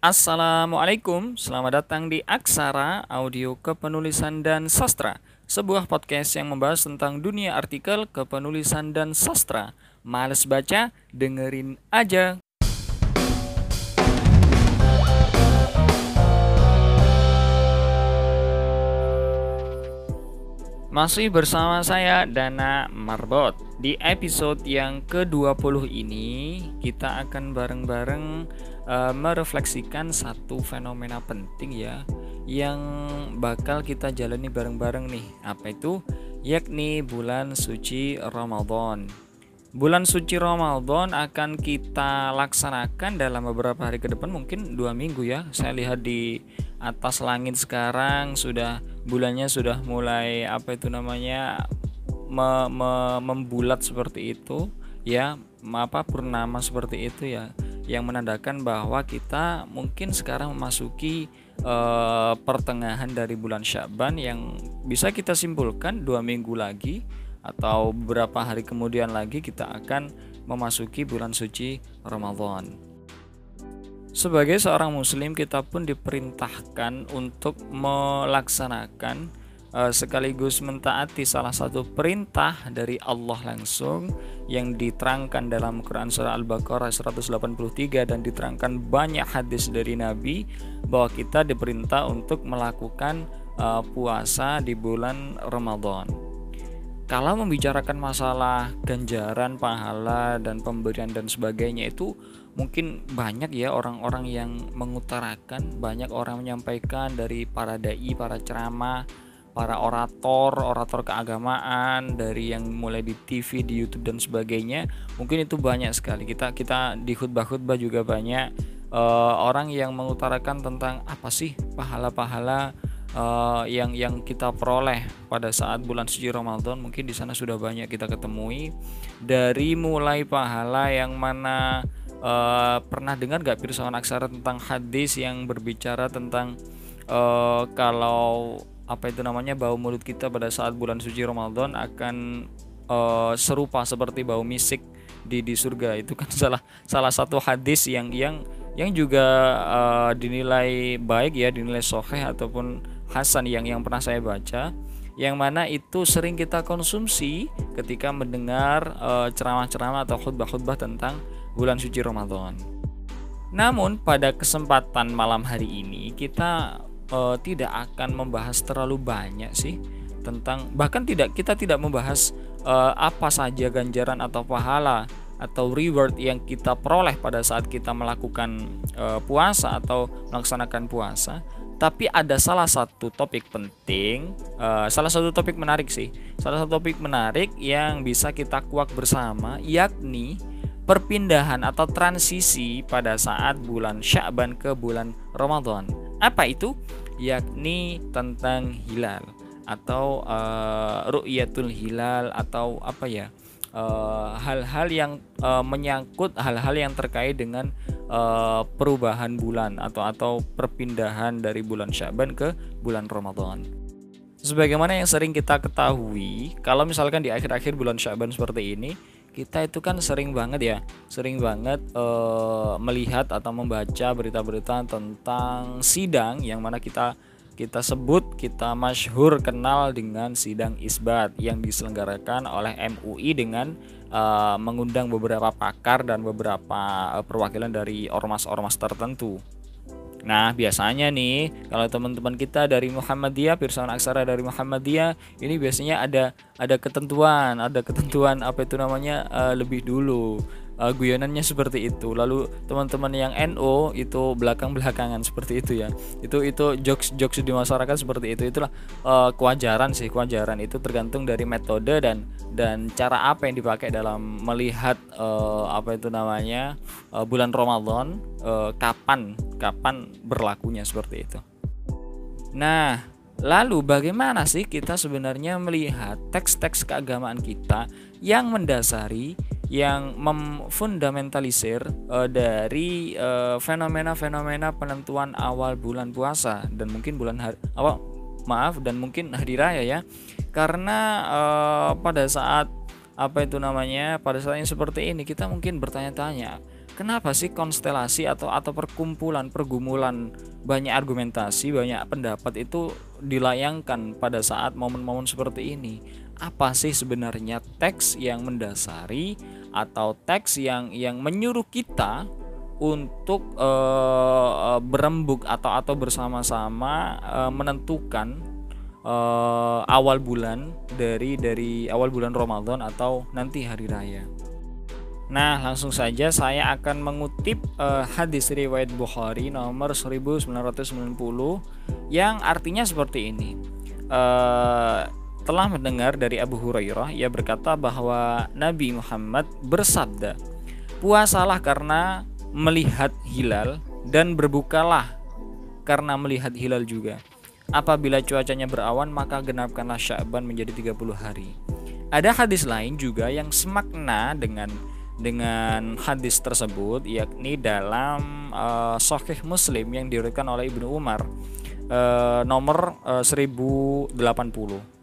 Assalamualaikum, selamat datang di Aksara Audio Kepenulisan dan Sastra Sebuah podcast yang membahas tentang dunia artikel, kepenulisan, dan sastra Males baca? Dengerin aja Masih bersama saya Dana Marbot Di episode yang ke-20 ini Kita akan bareng-bareng uh, merefleksikan satu fenomena penting ya yang bakal kita jalani bareng-bareng nih. Apa itu? Yakni bulan suci Ramadan. Bulan suci Ramadan akan kita laksanakan dalam beberapa hari ke depan mungkin dua minggu ya. Saya lihat di atas langit sekarang sudah bulannya sudah mulai apa itu namanya me, me, membulat seperti itu ya apa purnama seperti itu ya yang menandakan bahwa kita mungkin sekarang memasuki uh, pertengahan dari bulan Syaban yang bisa kita simpulkan dua minggu lagi atau beberapa hari kemudian lagi kita akan memasuki bulan suci Ramadan. Sebagai seorang muslim kita pun diperintahkan untuk melaksanakan uh, sekaligus mentaati salah satu perintah dari Allah langsung yang diterangkan dalam Quran surah Al-Baqarah 183 dan diterangkan banyak hadis dari Nabi bahwa kita diperintah untuk melakukan uh, puasa di bulan Ramadan. Kalau membicarakan masalah ganjaran, pahala dan pemberian dan sebagainya itu mungkin banyak ya orang-orang yang mengutarakan, banyak orang menyampaikan dari para dai, para ceramah para orator, orator keagamaan dari yang mulai di TV, di YouTube dan sebagainya. Mungkin itu banyak sekali. Kita kita di khutbah-khutbah juga banyak uh, orang yang mengutarakan tentang apa sih pahala-pahala uh, yang yang kita peroleh pada saat bulan suci Ramadan. Mungkin di sana sudah banyak kita ketemui dari mulai pahala yang mana uh, pernah dengar gak pirsawan aksara tentang hadis yang berbicara tentang uh, kalau apa itu namanya bau mulut kita pada saat bulan suci Ramadan akan uh, serupa seperti bau misik di di surga itu kan salah salah satu hadis yang yang yang juga uh, dinilai baik ya dinilai soheh ataupun hasan yang yang pernah saya baca yang mana itu sering kita konsumsi ketika mendengar uh, ceramah-ceramah atau khutbah-khutbah tentang bulan suci Ramadan. Namun pada kesempatan malam hari ini kita uh, tidak akan membahas terlalu banyak sih tentang bahkan tidak kita tidak membahas uh, apa saja ganjaran atau pahala atau reward yang kita peroleh pada saat kita melakukan uh, puasa atau melaksanakan puasa tapi ada salah satu topik penting uh, salah satu topik menarik sih salah satu topik menarik yang bisa kita kuak bersama yakni perpindahan atau transisi pada saat bulan Sya'ban ke bulan Ramadan apa itu? Yakni tentang hilal atau uh, ru'yatul hilal atau apa ya? Eh, hal-hal uh, yang uh, menyangkut hal-hal yang terkait dengan uh, perubahan bulan atau atau perpindahan dari bulan Syaban ke bulan Ramadan. Sebagaimana yang sering kita ketahui, kalau misalkan di akhir-akhir bulan Syaban seperti ini, kita itu kan sering banget ya sering banget uh, melihat atau membaca berita-berita tentang sidang yang mana kita kita sebut kita masyhur kenal dengan sidang isbat yang diselenggarakan oleh MUI dengan uh, mengundang beberapa pakar dan beberapa uh, perwakilan dari ormas-ormas tertentu. Nah, biasanya nih, kalau teman-teman kita dari Muhammadiyah, Pirsawan Aksara dari Muhammadiyah, ini biasanya ada ada ketentuan, ada ketentuan apa itu namanya uh, lebih dulu uh, guyonannya seperti itu. Lalu teman-teman yang NO itu belakang-belakangan seperti itu ya. Itu itu jokes jokes di masyarakat seperti itu. Itulah uh, kewajaran sih kewajaran. Itu tergantung dari metode dan dan cara apa yang dipakai dalam melihat uh, apa itu namanya uh, bulan Ramadan uh, kapan kapan berlakunya seperti itu. Nah Lalu bagaimana sih kita sebenarnya melihat teks-teks keagamaan kita yang mendasari yang memfundamentalisir uh, dari eh, fenomena-fenomena penentuan awal bulan puasa dan mungkin bulan hari awal maaf dan mungkin hari raya ya. Karena uh, pada saat apa itu namanya pada saat yang seperti ini kita mungkin bertanya-tanya kenapa sih konstelasi atau atau perkumpulan pergumulan banyak argumentasi banyak pendapat itu dilayangkan pada saat momen-momen seperti ini apa sih sebenarnya teks yang mendasari atau teks yang yang menyuruh kita untuk uh, berembuk atau atau bersama-sama uh, menentukan uh, awal bulan dari dari awal bulan Ramadan atau nanti hari raya. Nah, langsung saja saya akan mengutip uh, hadis riwayat Bukhari nomor 1990 yang artinya seperti ini. Uh, telah mendengar dari Abu Hurairah ia berkata bahwa Nabi Muhammad bersabda, "Puasalah karena melihat hilal dan berbukalah karena melihat hilal juga. Apabila cuacanya berawan maka genapkanlah Sya'ban menjadi 30 hari." Ada hadis lain juga yang semakna dengan dengan hadis tersebut yakni dalam uh, Sahih Muslim yang diriwayatkan oleh Ibnu Umar uh, nomor uh, 1080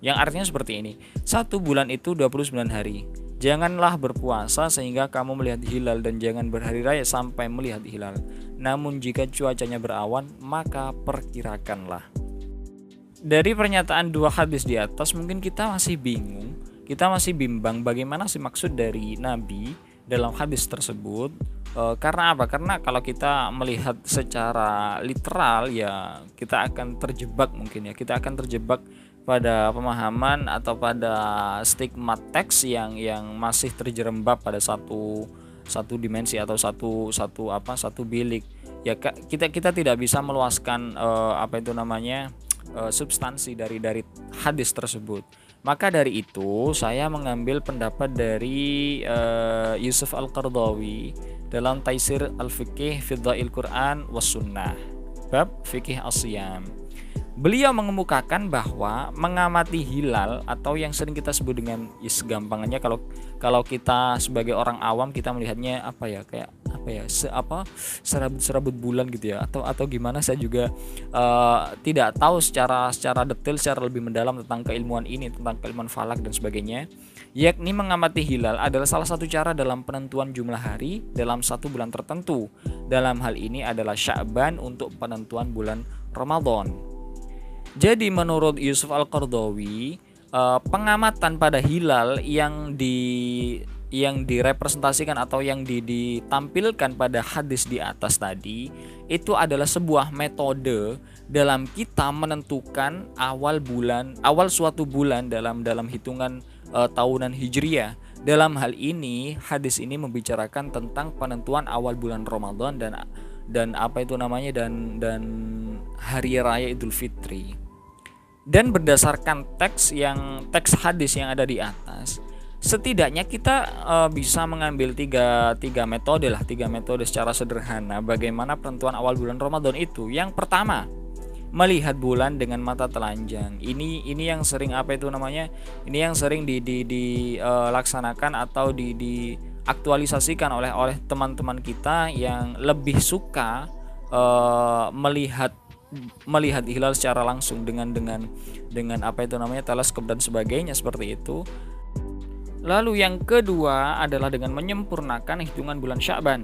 yang artinya seperti ini. Satu bulan itu 29 hari. Janganlah berpuasa sehingga kamu melihat hilal dan jangan berhari raya sampai melihat hilal. Namun jika cuacanya berawan, maka perkirakanlah. Dari pernyataan dua hadis di atas mungkin kita masih bingung, kita masih bimbang bagaimana sih maksud dari Nabi dalam hadis tersebut e, karena apa? Karena kalau kita melihat secara literal ya kita akan terjebak mungkin ya. Kita akan terjebak pada pemahaman atau pada stigma teks yang yang masih terjerembab pada satu satu dimensi atau satu satu apa satu bilik. Ya kita kita tidak bisa meluaskan e, apa itu namanya e, substansi dari dari hadis tersebut maka dari itu saya mengambil pendapat dari uh, Yusuf Al-Qardawi dalam Taisir Al-Fiqih Fiddail Quran was Sunnah bab fikih asyam. Beliau mengemukakan bahwa mengamati hilal atau yang sering kita sebut dengan is gampangannya kalau kalau kita sebagai orang awam kita melihatnya apa ya kayak apa ya se apa serabut serabut bulan gitu ya atau atau gimana saya juga uh, tidak tahu secara secara detail secara lebih mendalam tentang keilmuan ini tentang keilmuan falak dan sebagainya. Yakni mengamati hilal adalah salah satu cara dalam penentuan jumlah hari dalam satu bulan tertentu. Dalam hal ini adalah Sya'ban untuk penentuan bulan Ramadan. Jadi menurut Yusuf Al-Qardawi, uh, pengamatan pada hilal yang di yang direpresentasikan atau yang di, ditampilkan pada hadis di atas tadi itu adalah sebuah metode dalam kita menentukan awal bulan awal suatu bulan dalam dalam hitungan uh, tahunan hijriah. Dalam hal ini hadis ini membicarakan tentang penentuan awal bulan Ramadan dan dan apa itu namanya dan dan hari raya Idul Fitri. Dan berdasarkan teks yang teks hadis yang ada di atas setidaknya kita uh, bisa mengambil tiga, tiga metode lah tiga metode secara sederhana bagaimana penentuan awal bulan Ramadan itu. Yang pertama melihat bulan dengan mata telanjang. Ini ini yang sering apa itu namanya? Ini yang sering di, di, dilaksanakan uh, atau di, diaktualisasikan oleh oleh teman-teman kita yang lebih suka uh, melihat melihat hilal secara langsung dengan dengan dengan apa itu namanya teleskop dan sebagainya seperti itu. Lalu yang kedua adalah dengan menyempurnakan hitungan bulan Sya'ban.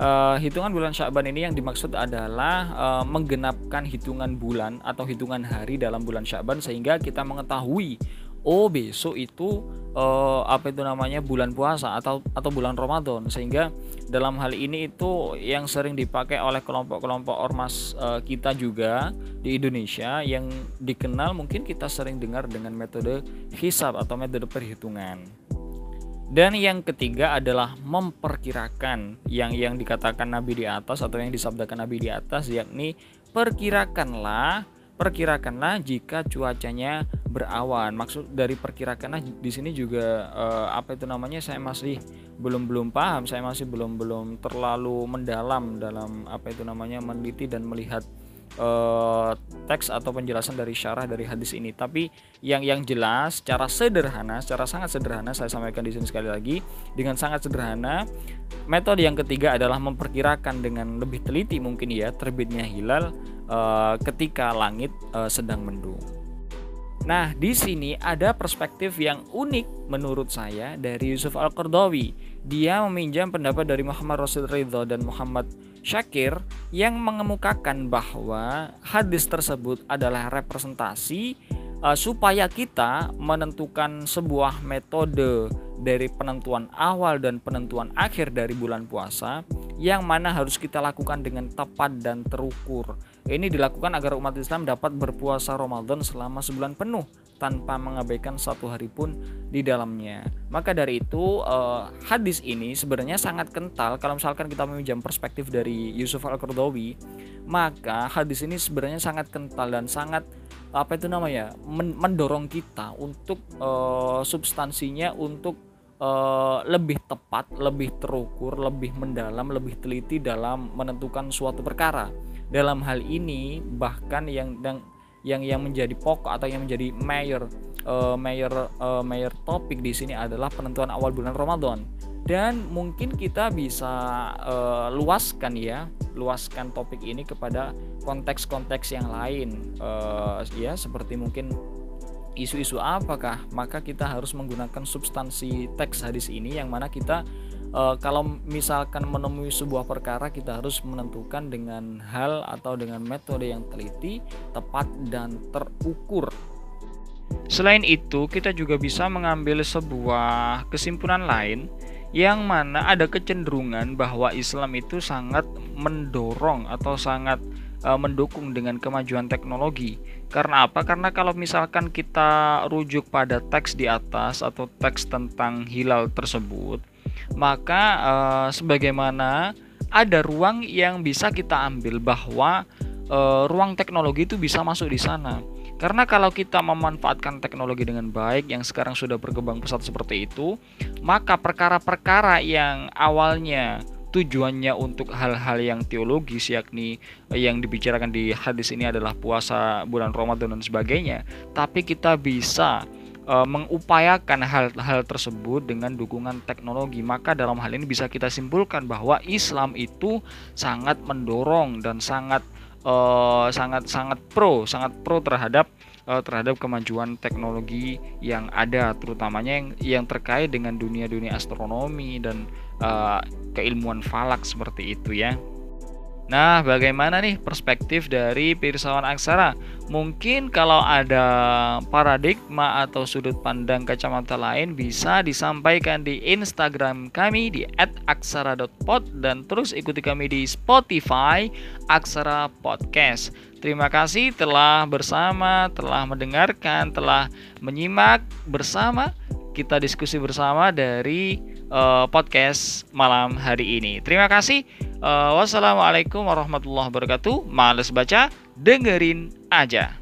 Uh, hitungan bulan Sya'ban ini yang dimaksud adalah uh, menggenapkan hitungan bulan atau hitungan hari dalam bulan Sya'ban sehingga kita mengetahui oh besok itu uh, apa itu namanya bulan puasa atau atau bulan Ramadan sehingga dalam hal ini itu yang sering dipakai oleh kelompok-kelompok ormas uh, kita juga di Indonesia yang dikenal mungkin kita sering dengar dengan metode hisab atau metode perhitungan. Dan yang ketiga adalah memperkirakan yang yang dikatakan Nabi di atas atau yang disabdakan Nabi di atas yakni perkirakanlah perkirakanlah jika cuacanya berawan. Maksud dari perkirakanlah di sini juga uh, apa itu namanya saya masih belum belum paham, saya masih belum belum terlalu mendalam dalam apa itu namanya meneliti dan melihat uh, teks atau penjelasan dari syarah dari hadis ini. Tapi yang yang jelas secara sederhana, secara sangat sederhana saya sampaikan di sini sekali lagi dengan sangat sederhana. Metode yang ketiga adalah memperkirakan dengan lebih teliti mungkin ya terbitnya hilal uh, ketika langit uh, sedang mendung. Nah, di sini ada perspektif yang unik menurut saya dari Yusuf Al-Qardawi. Dia meminjam pendapat dari Muhammad Rasul Ridho dan Muhammad Syakir yang mengemukakan bahwa hadis tersebut adalah representasi uh, supaya kita menentukan sebuah metode dari penentuan awal dan penentuan akhir dari bulan puasa yang mana harus kita lakukan dengan tepat dan terukur. Ini dilakukan agar umat Islam dapat berpuasa Ramadan selama sebulan penuh tanpa mengabaikan satu hari pun di dalamnya. Maka dari itu uh, hadis ini sebenarnya sangat kental kalau misalkan kita meminjam perspektif dari Yusuf Al-Qardawi, maka hadis ini sebenarnya sangat kental dan sangat apa itu namanya mendorong kita untuk uh, substansinya untuk uh, lebih tepat, lebih terukur, lebih mendalam, lebih teliti dalam menentukan suatu perkara. Dalam hal ini bahkan yang yang yang, yang menjadi pokok atau yang menjadi mayor uh, mayor uh, mayor topik di sini adalah penentuan awal bulan Ramadan. Dan mungkin kita bisa uh, luaskan ya, luaskan topik ini kepada konteks-konteks yang lain uh, ya seperti mungkin isu-isu apakah maka kita harus menggunakan substansi teks hadis ini yang mana kita e, kalau misalkan menemui sebuah perkara kita harus menentukan dengan hal atau dengan metode yang teliti, tepat dan terukur. Selain itu, kita juga bisa mengambil sebuah kesimpulan lain yang mana ada kecenderungan bahwa Islam itu sangat mendorong atau sangat uh, mendukung dengan kemajuan teknologi. Karena apa? Karena kalau misalkan kita rujuk pada teks di atas atau teks tentang hilal tersebut, maka uh, sebagaimana ada ruang yang bisa kita ambil bahwa uh, ruang teknologi itu bisa masuk di sana. Karena kalau kita memanfaatkan teknologi dengan baik yang sekarang sudah berkembang pesat seperti itu, maka perkara-perkara yang awalnya tujuannya untuk hal-hal yang teologis yakni eh, yang dibicarakan di hadis ini adalah puasa bulan Ramadan dan sebagainya tapi kita bisa uh, mengupayakan hal-hal tersebut dengan dukungan teknologi maka dalam hal ini bisa kita simpulkan bahwa Islam itu sangat mendorong dan sangat uh, sangat sangat pro sangat pro terhadap uh, terhadap kemajuan teknologi yang ada terutamanya yang yang terkait dengan dunia-dunia astronomi dan uh, keilmuan falak seperti itu ya. Nah, bagaimana nih perspektif dari Pirsawan Aksara? Mungkin kalau ada paradigma atau sudut pandang kacamata lain bisa disampaikan di Instagram kami di @aksara.pod dan terus ikuti kami di Spotify Aksara Podcast. Terima kasih telah bersama, telah mendengarkan, telah menyimak bersama kita diskusi bersama dari uh, podcast malam hari ini. Terima kasih. Uh, wassalamualaikum warahmatullahi wabarakatuh. Males baca, dengerin aja.